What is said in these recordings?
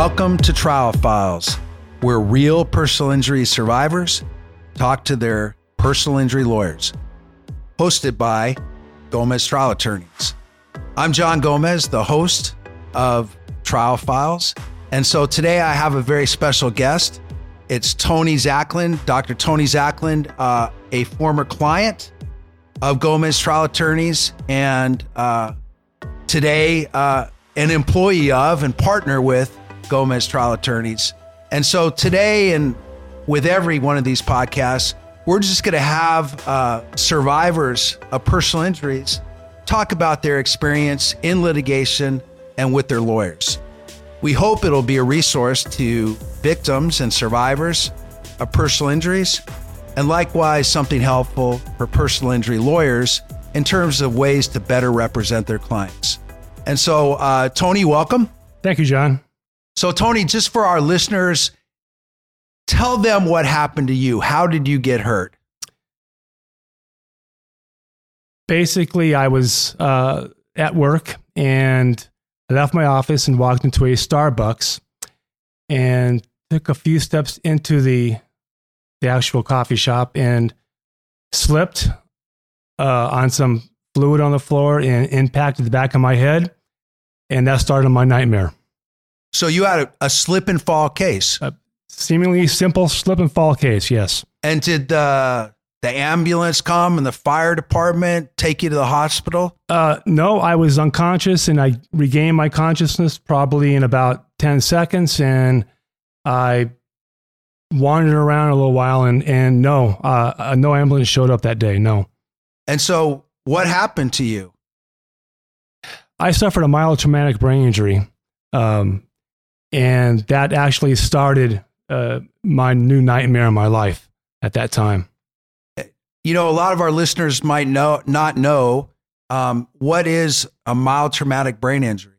Welcome to Trial Files, where real personal injury survivors talk to their personal injury lawyers. Hosted by Gomez Trial Attorneys. I'm John Gomez, the host of Trial Files. And so today I have a very special guest. It's Tony Zacklin, Dr. Tony Zacklin, uh, a former client of Gomez Trial Attorneys, and uh, today uh, an employee of and partner with Gomez Trial Attorneys. And so today, and with every one of these podcasts, we're just going to have uh, survivors of personal injuries talk about their experience in litigation and with their lawyers. We hope it'll be a resource to victims and survivors of personal injuries, and likewise something helpful for personal injury lawyers in terms of ways to better represent their clients. And so, uh, Tony, welcome. Thank you, John. So, Tony, just for our listeners, tell them what happened to you. How did you get hurt? Basically, I was uh, at work and I left my office and walked into a Starbucks and took a few steps into the the actual coffee shop and slipped uh, on some fluid on the floor and impacted the back of my head, and that started my nightmare. So you had a, a slip and fall case. A seemingly simple slip and fall case, yes. And did uh, the ambulance come and the fire department take you to the hospital? Uh, no, I was unconscious and I regained my consciousness probably in about 10 seconds. And I wandered around a little while and, and no, uh, uh, no ambulance showed up that day. No. And so what happened to you? I suffered a mild traumatic brain injury. Um, and that actually started uh, my new nightmare in my life at that time you know, a lot of our listeners might know not know um, what is a mild traumatic brain injury.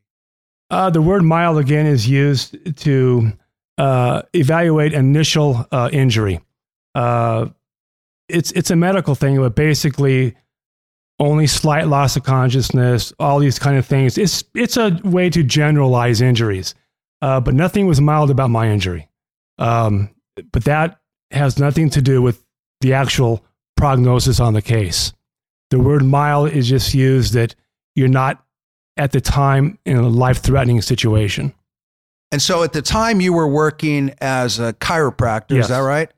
Uh, the word mild again is used to uh, evaluate initial uh, injury. Uh, it's it's a medical thing, but basically only slight loss of consciousness, all these kind of things. It's it's a way to generalize injuries, uh, but nothing was mild about my injury. Um, but that has nothing to do with the actual prognosis on the case. The word mild is just used that you're not at the time in a life threatening situation. And so at the time you were working as a chiropractor, yes. is that right?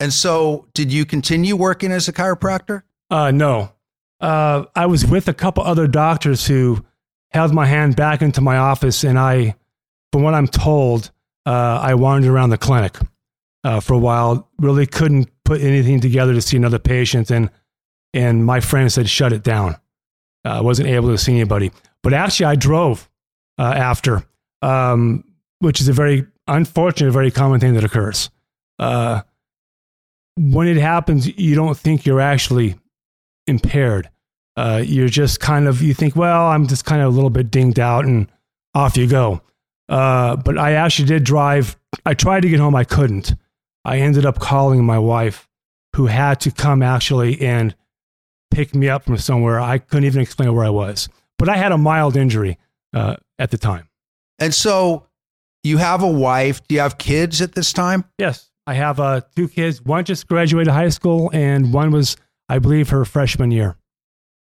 And so did you continue working as a chiropractor? Uh, no. Uh, I was with a couple other doctors who held my hand back into my office, and I, from what I'm told, uh, I wandered around the clinic uh, for a while. Really couldn't put anything together to see another patient, and and my friend said shut it down. Uh, I wasn't able to see anybody, but actually I drove uh, after, um, which is a very unfortunate, very common thing that occurs. Uh, when it happens, you don't think you're actually impaired. Uh, you're just kind of you think, well, I'm just kind of a little bit dinged out, and off you go. Uh, but I actually did drive. I tried to get home, I couldn't. I ended up calling my wife, who had to come actually and pick me up from somewhere. I couldn't even explain where I was, but I had a mild injury uh, at the time. And so you have a wife. Do you have kids at this time? Yes, I have uh, two kids. One just graduated high school, and one was, I believe, her freshman year.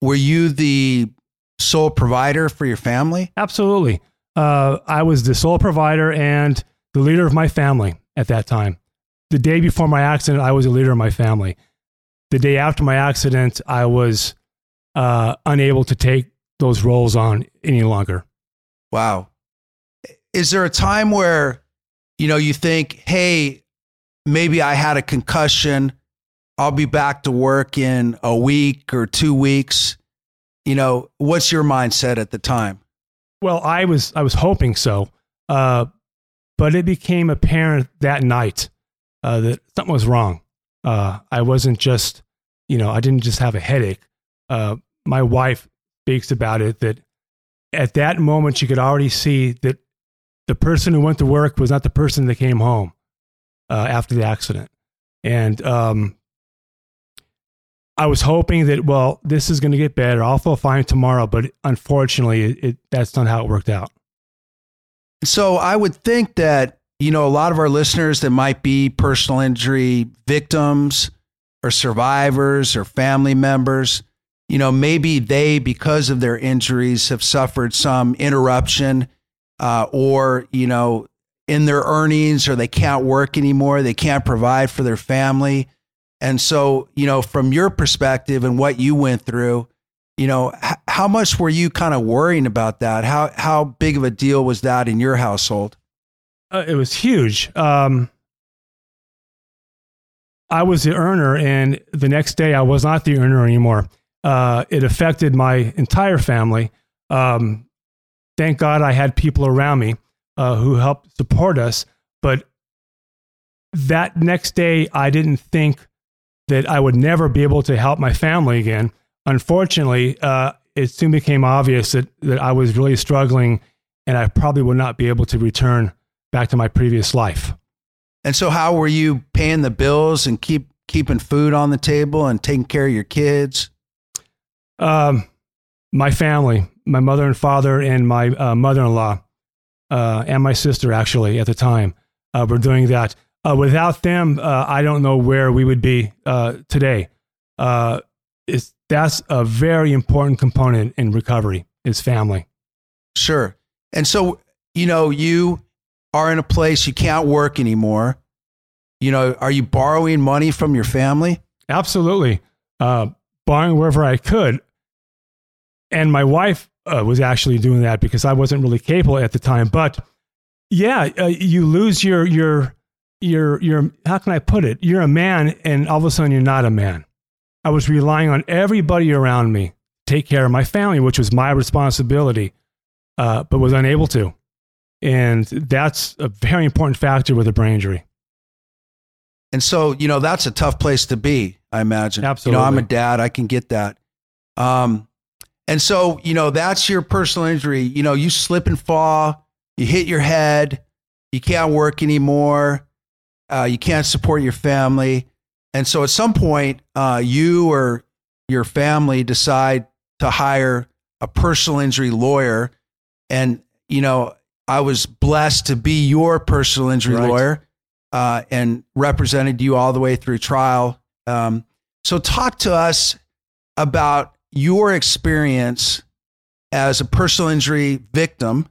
Were you the sole provider for your family? Absolutely. Uh, I was the sole provider and the leader of my family at that time the day before my accident, I was a leader of my family. The day after my accident, I was uh, unable to take those roles on any longer. Wow. Is there a time where, you know, you think, hey, maybe I had a concussion. I'll be back to work in a week or two weeks. You know, what's your mindset at the time? Well, I was I was hoping so, uh, but it became apparent that night uh, that something was wrong. Uh, I wasn't just, you know, I didn't just have a headache. Uh, my wife speaks about it that at that moment she could already see that the person who went to work was not the person that came home uh, after the accident. And um, I was hoping that, well, this is going to get better. I'll feel fine tomorrow. But unfortunately, it, it, that's not how it worked out. So I would think that, you know, a lot of our listeners that might be personal injury victims or survivors or family members, you know, maybe they, because of their injuries, have suffered some interruption uh, or, you know, in their earnings or they can't work anymore, they can't provide for their family. And so, you know, from your perspective and what you went through, you know, h- how much were you kind of worrying about that? How how big of a deal was that in your household? Uh, it was huge. Um, I was the earner, and the next day I was not the earner anymore. Uh, it affected my entire family. Um, thank God I had people around me uh, who helped support us. But that next day, I didn't think that I would never be able to help my family again. Unfortunately, uh, it soon became obvious that, that I was really struggling and I probably would not be able to return back to my previous life. And so, how were you paying the bills and keep keeping food on the table and taking care of your kids? Um, my family, my mother and father, and my uh, mother-in-law, uh, and my sister, actually, at the time, uh, were doing that. Uh, without them, uh, I don't know where we would be uh, today. it's that's a very important component in recovery is family. Sure. And so, you know, you are in a place you can't work anymore. You know, are you borrowing money from your family? Absolutely. Uh, borrowing wherever I could. And my wife uh, was actually doing that because I wasn't really capable at the time. But yeah, uh, you lose your, your, your, your, how can I put it? You're a man and all of a sudden you're not a man. I was relying on everybody around me to take care of my family, which was my responsibility, uh, but was unable to. And that's a very important factor with a brain injury. And so, you know, that's a tough place to be, I imagine. Absolutely. You know, I'm a dad, I can get that. Um, and so, you know, that's your personal injury. You know, you slip and fall, you hit your head, you can't work anymore, uh, you can't support your family. And so at some point, uh, you or your family decide to hire a personal injury lawyer. And, you know, I was blessed to be your personal injury right. lawyer uh, and represented you all the way through trial. Um, so, talk to us about your experience as a personal injury victim,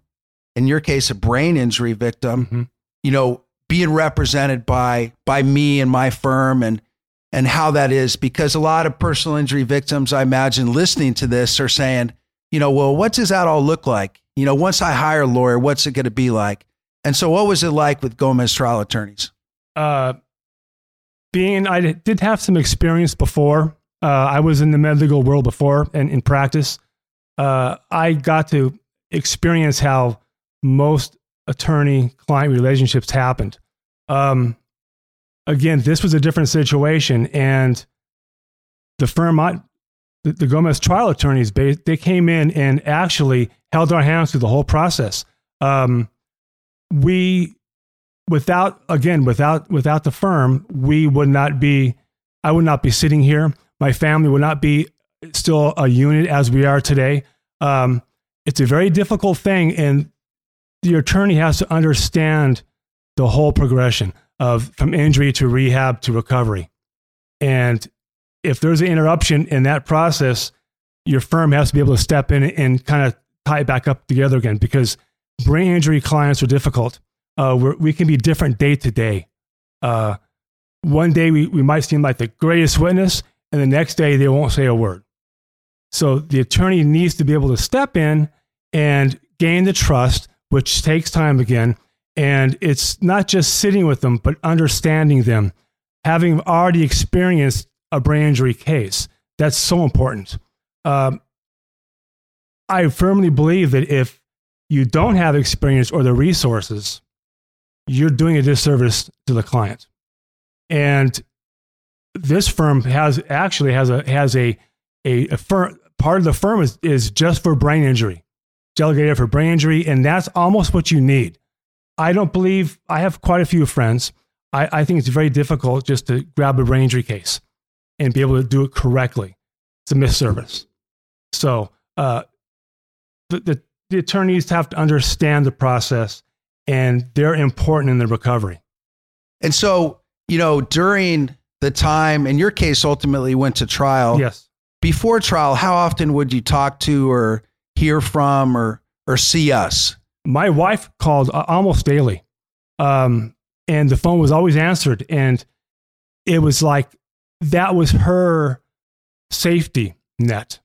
in your case, a brain injury victim, mm-hmm. you know, being represented by by me and my firm and and how that is because a lot of personal injury victims, I imagine, listening to this are saying, you know, well, what does that all look like? You know, once I hire a lawyer, what's it going to be like? And so, what was it like with Gomez Trial Attorneys? Uh, being, I did have some experience before. Uh, I was in the medical world before and in practice. Uh, I got to experience how most attorney client relationships happened. Um, again, this was a different situation, and the firm, the, the Gomez trial attorneys, they came in and actually held our hands through the whole process. Um, we, without again, without without the firm, we would not be. I would not be sitting here. My family would not be still a unit as we are today. Um, it's a very difficult thing, and the attorney has to understand the whole progression of from injury to rehab to recovery. And if there's an interruption in that process, your firm has to be able to step in and kind of tie it back up together again because brain injury clients are difficult. Uh, we can be different day to day. Uh, one day we, we might seem like the greatest witness, and the next day they won't say a word. So the attorney needs to be able to step in and gain the trust, which takes time again, and it's not just sitting with them, but understanding them, having already experienced a brain injury case. That's so important. Um, I firmly believe that if you don't have experience or the resources, you're doing a disservice to the client. And this firm has actually has a has a a, a firm part of the firm is, is just for brain injury, delegated for brain injury, and that's almost what you need. I don't believe I have quite a few friends. I, I think it's very difficult just to grab a brain injury case and be able to do it correctly. It's a misservice. So uh, the, the, the attorneys have to understand the process and they're important in the recovery. And so, you know, during the time, in your case, ultimately went to trial. Yes. Before trial, how often would you talk to or hear from or or see us? My wife called uh, almost daily, um, and the phone was always answered, and it was like that was her safety net.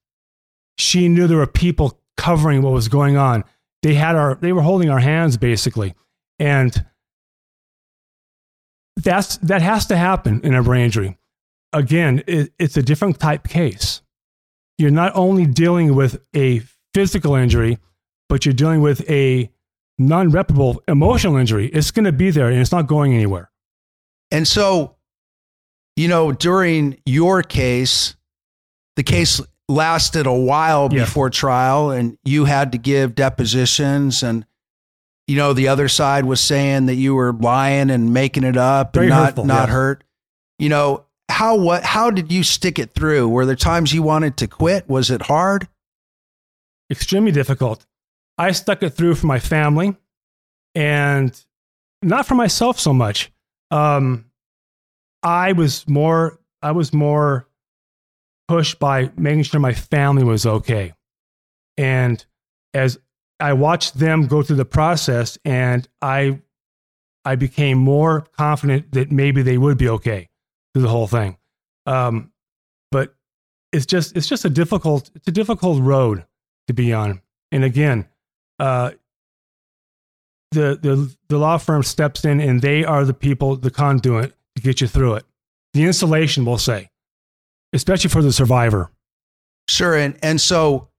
She knew there were people covering what was going on. They had our, they were holding our hands basically, and that's that has to happen in a brain injury. Again, it, it's a different type case. You're not only dealing with a physical injury, but you're dealing with a non-reparable emotional injury. It's going to be there, and it's not going anywhere. And so, you know, during your case, the case lasted a while Yeah. before trial, and you had to give depositions and. You know, the other side was saying that you were lying and making it up Very and not hurtful, not yeah. hurt. You know, how what how did you stick it through? Were there times you wanted to quit? Was it hard? Extremely difficult. I stuck it through for my family and not for myself so much. Um, I was more, I was more pushed by making sure my family was okay. And as I watched them go through the process and I, I became more confident that maybe they would be okay through the whole thing. Um, but it's just, it's just a difficult, it's a difficult road to be on. And again, uh, the, the, the law firm steps in and they are the people, the conduit to get you through it. The insulation, we'll say, especially for the survivor. Sure. And and so,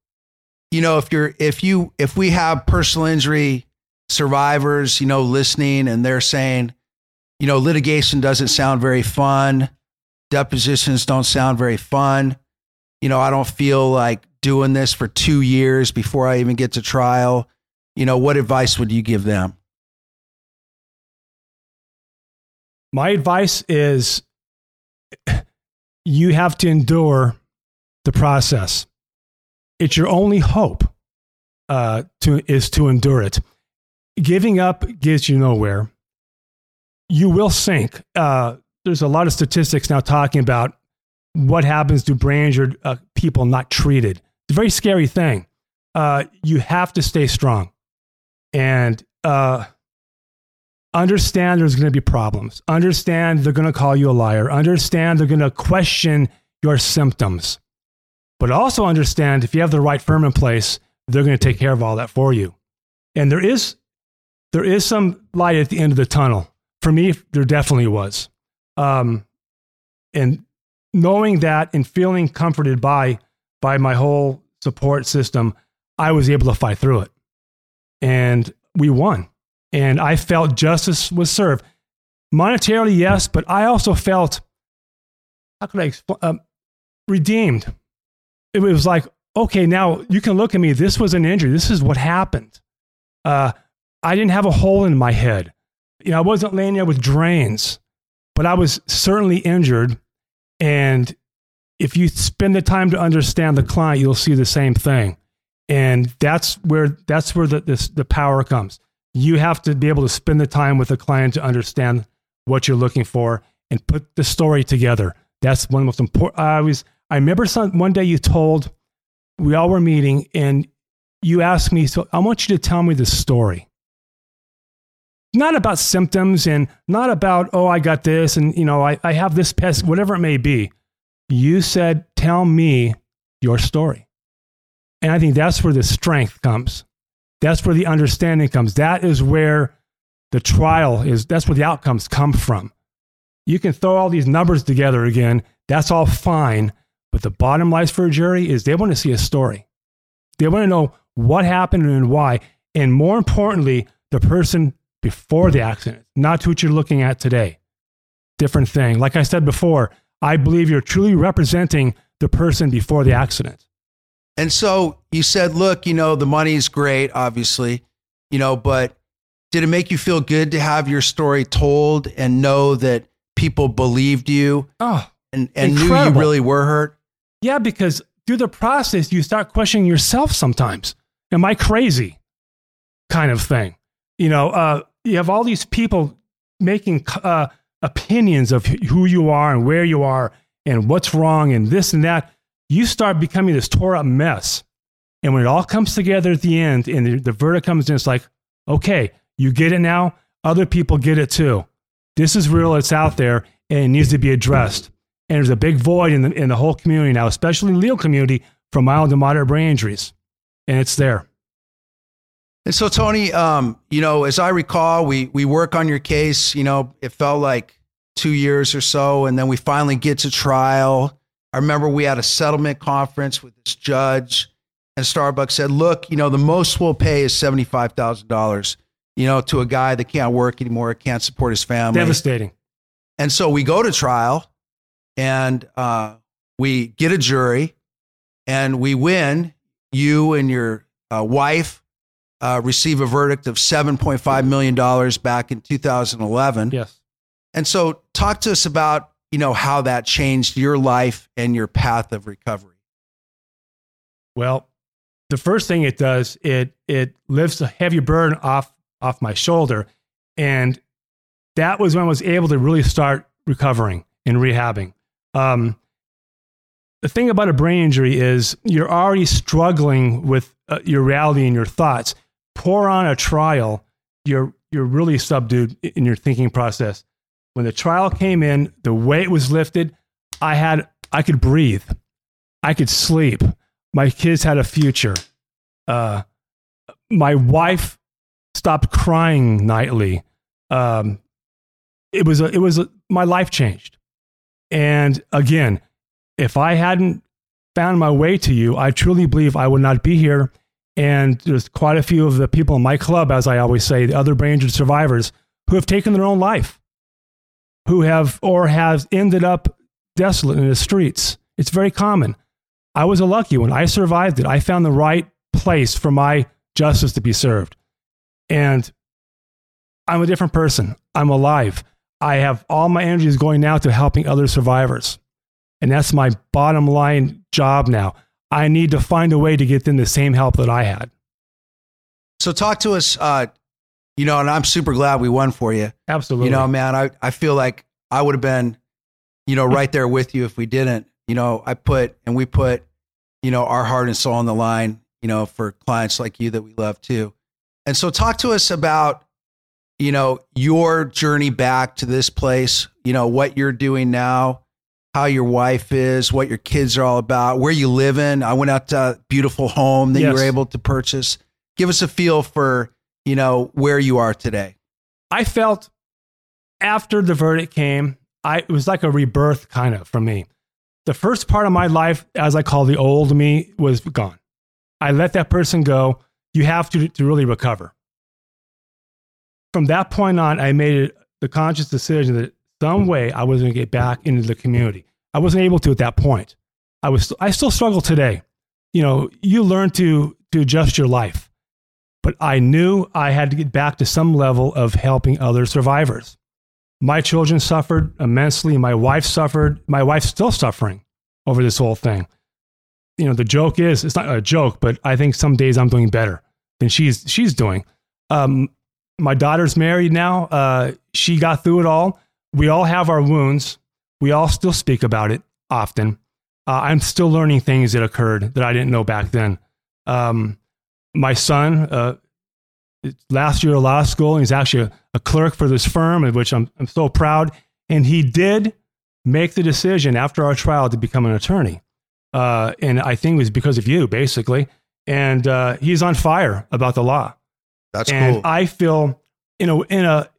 you know, if you're if you if we have personal injury survivors, you know, listening and they're saying, you know, litigation doesn't sound very fun, depositions don't sound very fun. You know, I don't feel like doing this for two years before I even get to trial. You know, what advice would you give them? My advice is you have to endure the process. It's your only hope uh, to, is to endure it. Giving up gets you nowhere. You will sink. Uh, there's a lot of statistics now talking about what happens to brain injured uh, people not treated. A very scary thing. Uh, you have to stay strong and uh, understand there's going to be problems. Understand they're going to call you a liar. Understand they're going to question your symptoms. But also understand if you have the right firm in place, they're going to take care of all that for you. And there is there is some light at the end of the tunnel. For me, there definitely was. Um, and knowing that and feeling comforted by by my whole support system, I was able to fight through it. And we won. And I felt justice was served. Monetarily, yes, but I also felt, how could I explain, um, redeemed. It was like, okay, now you can look at me. This was an injury. This is what happened. Uh, I didn't have a hole in my head. You know, I wasn't laying there with drains, but I was certainly injured. And if you spend the time to understand the client, you'll see the same thing. And that's where that's where the this, the power comes. You have to be able to spend the time with the client to understand what you're looking for and put the story together. That's one of the most important. I was I remember some one day you told we all were meeting and you asked me, so I want you to tell me the story. Not about symptoms and not about, oh, I got this and you know, I, I have this pest, whatever it may be. You said, tell me your story. And I think that's where the strength comes. That's where the understanding comes. That is where the trial is, that's where the outcomes come from. You can throw all these numbers together again. That's all fine. But the bottom line for a jury is they want to see a story. They want to know what happened and why. And more importantly, the person before the accident, not what you're looking at today. Different thing. Like I said before, I believe you're truly representing the person before the accident. And so you said, look, you know, the money's great, obviously, you know, but did it make you feel good to have your story told and know that people believed you Oh, and, and knew you really were hurt? yeah, because through the process, you start questioning yourself sometimes. Am I crazy? Kind of thing. You know, uh, you have all these people making uh, opinions of who you are and where you are and what's wrong and this and that. You start becoming this tore up mess. And when it all comes together at the end and the, the verdict comes in, it's like, okay, you get it now. Other people get it too. This is real. It's out there and it needs to be addressed. And there's a big void in the, in the whole community now, especially the legal community, for mild to moderate brain injuries. And it's there. And so, Tony, um, you know, as I recall, we we work on your case. You know, it felt like two years or so, and then we finally get to trial. I remember we had a settlement conference with this judge, and Starbucks said, "Look, you know, the most we'll pay is seventy five thousand dollars. You know, to a guy that can't work anymore, can't support his family. Devastating." And so we go to trial, and uh, we get a jury, and we win. You and your uh, wife uh, receive a verdict of $7.5 million back in 2011. Yes. And so talk to us about, you know, how that changed your life and your path of recovery. Well, the first thing it does, it it lifts a heavy burden off off my shoulder. And that was when I was able to really start recovering and rehabbing. Um, the thing about a brain injury is you're already struggling with uh, your reality and your thoughts pour on a trial, you're you're really subdued in your thinking process. When the trial came in, the weight was lifted. I had I could breathe, I could sleep. My kids had a future. Uh, my wife stopped crying nightly. Um, it was a, it was a, my life changed. And again, if I hadn't found my way to you, I truly believe I would not be here and there's quite a few of the people in my club, as I always say, the other brain injury survivors, who have taken their own life, who have or have ended up desolate in the streets. It's very common. I was a lucky one. I survived it. I found the right place for my justice to be served. And I'm a different person. I'm alive. I have all my energies going now to helping other survivors. And that's my bottom line job now. I need to find a way to get them the same help that I had. So talk to us, uh, you know, and I'm super glad we won for you. Absolutely. You know, man, I, I feel like I would have been, you know, right there with you if we didn't. You know, I put and we put, you know, our heart and soul on the line, you know, for clients like you that we love too. And so talk to us about, you know, your journey back to this place, you know, what you're doing now, how your wife is, what your kids are all about, where you live in. I went out to a beautiful home that yes. you were able to purchase. Give us a feel for, you know, where you are today. I felt after the verdict came, I it was like a rebirth kind of for me. The first part of my life, as I call the old me, was gone. I let that person go. You have to to really recover. From that point on, I made it the conscious decision that some way I was going to get back into the community. I wasn't able to at that point. I was I still struggle today. You know, you learn to to adjust your life. But I knew I had to get back to some level of helping other survivors. My children suffered immensely. My wife suffered. My wife's still suffering over this whole thing. You know, the joke is it's not a joke, but I think some days I'm doing better than she's she's doing. Um, my daughter's married now. Uh, she got through it all we all have our wounds. We all still speak about it often. Uh, I'm still learning things that occurred that I didn't know back then. Um, my son, uh, last year of law school, he's actually a, a, clerk for this firm, of which I'm, I'm so proud. And he did make the decision after our trial to become an attorney. Uh, and I think it was because of you, basically. And uh, he's on fire about the law. That's and cool. I feel, you know, in a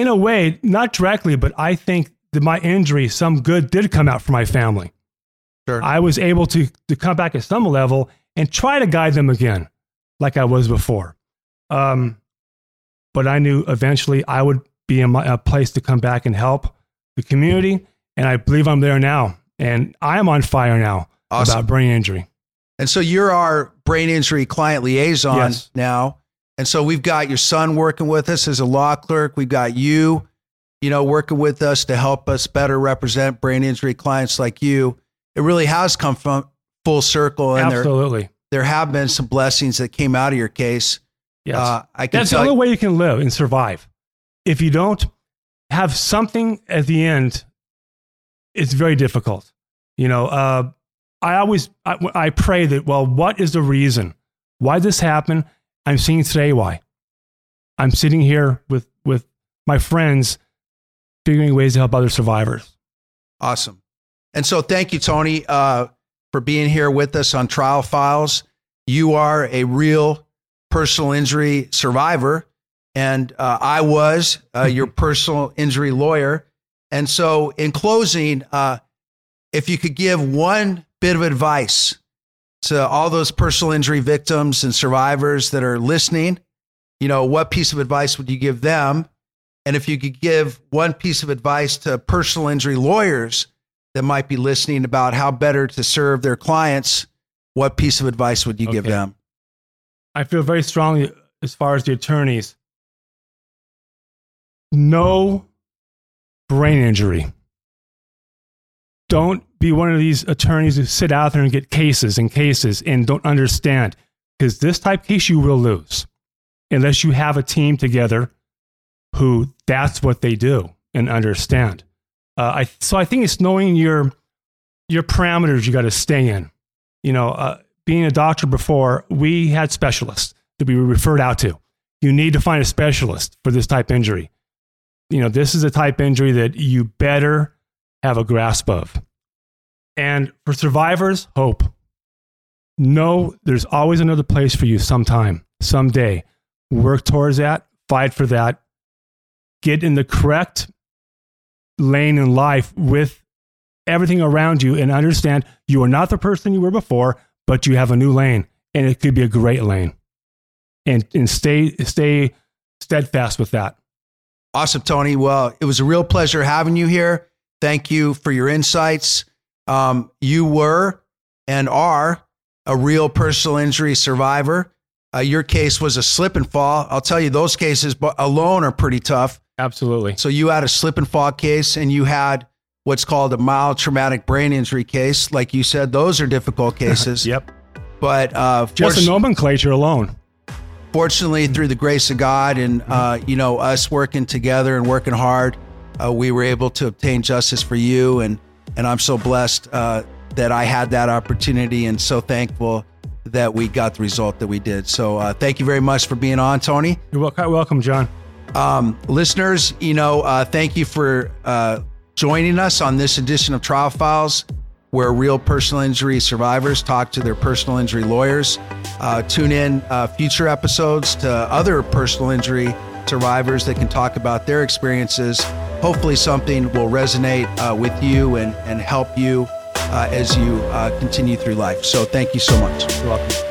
in a way, not directly, but I think that my injury, some good did come out for my family. Sure. I was able to, to come back at some level and try to guide them again, like I was before. Um, but I knew eventually I would be in my, a place to come back and help the community. And I believe I'm there now. And I'm on fire now awesome. about brain injury. And so you're our brain injury client liaison yes. now. And so we've got your son working with us as a law clerk. We've got you, you know, working with us to help us better represent brain injury clients like you. It really has come from full circle. And Absolutely. There, there have been some blessings that came out of your case. Yes. Uh, I can That's the only you, way you can live and survive. If you don't have something at the end, it's very difficult. You know, uh, I always I, I pray that well, what is the reason why this happened? I'm seeing today why. I'm sitting here with with my friends, figuring ways to help other survivors. Awesome. And so thank you, Tony, uh, for being here with us on Trial Files. You are a real personal injury survivor, and uh, I was uh, your personal injury lawyer. And so, in closing, uh, if you could give one bit of advice to all those personal injury victims and survivors that are listening, you know, what piece of advice would you give them? And if you could give one piece of advice to personal injury lawyers that might be listening about how better to serve their clients, what piece of advice would you give them? I feel very strongly as far as the attorneys. No brain injury. Don't be one of these attorneys who sit out there and get cases and cases and don't understand. Because this type case you will lose unless you have a team together who that's what they do and understand. Uh, I, so I think it's knowing your your parameters you got to stay in. You know, uh, being a doctor before, we had specialists that we were referred out to. You need to find a specialist for this type injury. You know, this is a type injury that you better have a grasp of. And for survivors, hope. Know there's always another place for you sometime, someday. Work towards that, fight for that, get in the correct lane in life with everything around you and understand you are not the person you were before, but you have a new lane and it could be a great lane. And, and stay, stay steadfast with that. Awesome, Tony. Well, it was a real pleasure having you here. Thank you for your insights. Um, you were and are a real personal injury survivor. Uh, your case was a slip and fall. I'll tell you, those cases alone are pretty tough. Absolutely. So you had a slip and fall case, and you had what's called a mild traumatic brain injury case. Like you said, those are difficult cases. Yep. But uh, Just the nomenclature alone. fortunately, through the grace of God and uh, you know us working together and working hard, uh, we were able to obtain justice for you. And and I'm so blessed uh, that I had that opportunity, and so thankful that we got the result that we did. So uh, thank you very much for being on, Tony. You're wel- welcome, John. Um, listeners, you know, uh, thank you for uh, joining us on this edition of Trial Files, where real personal injury survivors talk to their personal injury lawyers. Uh, tune in uh, future episodes to other personal injury survivors that can talk about their experiences. Hopefully, something will resonate uh, with you and, and help you uh, as you uh, continue through life. So, thank you so much. You're welcome.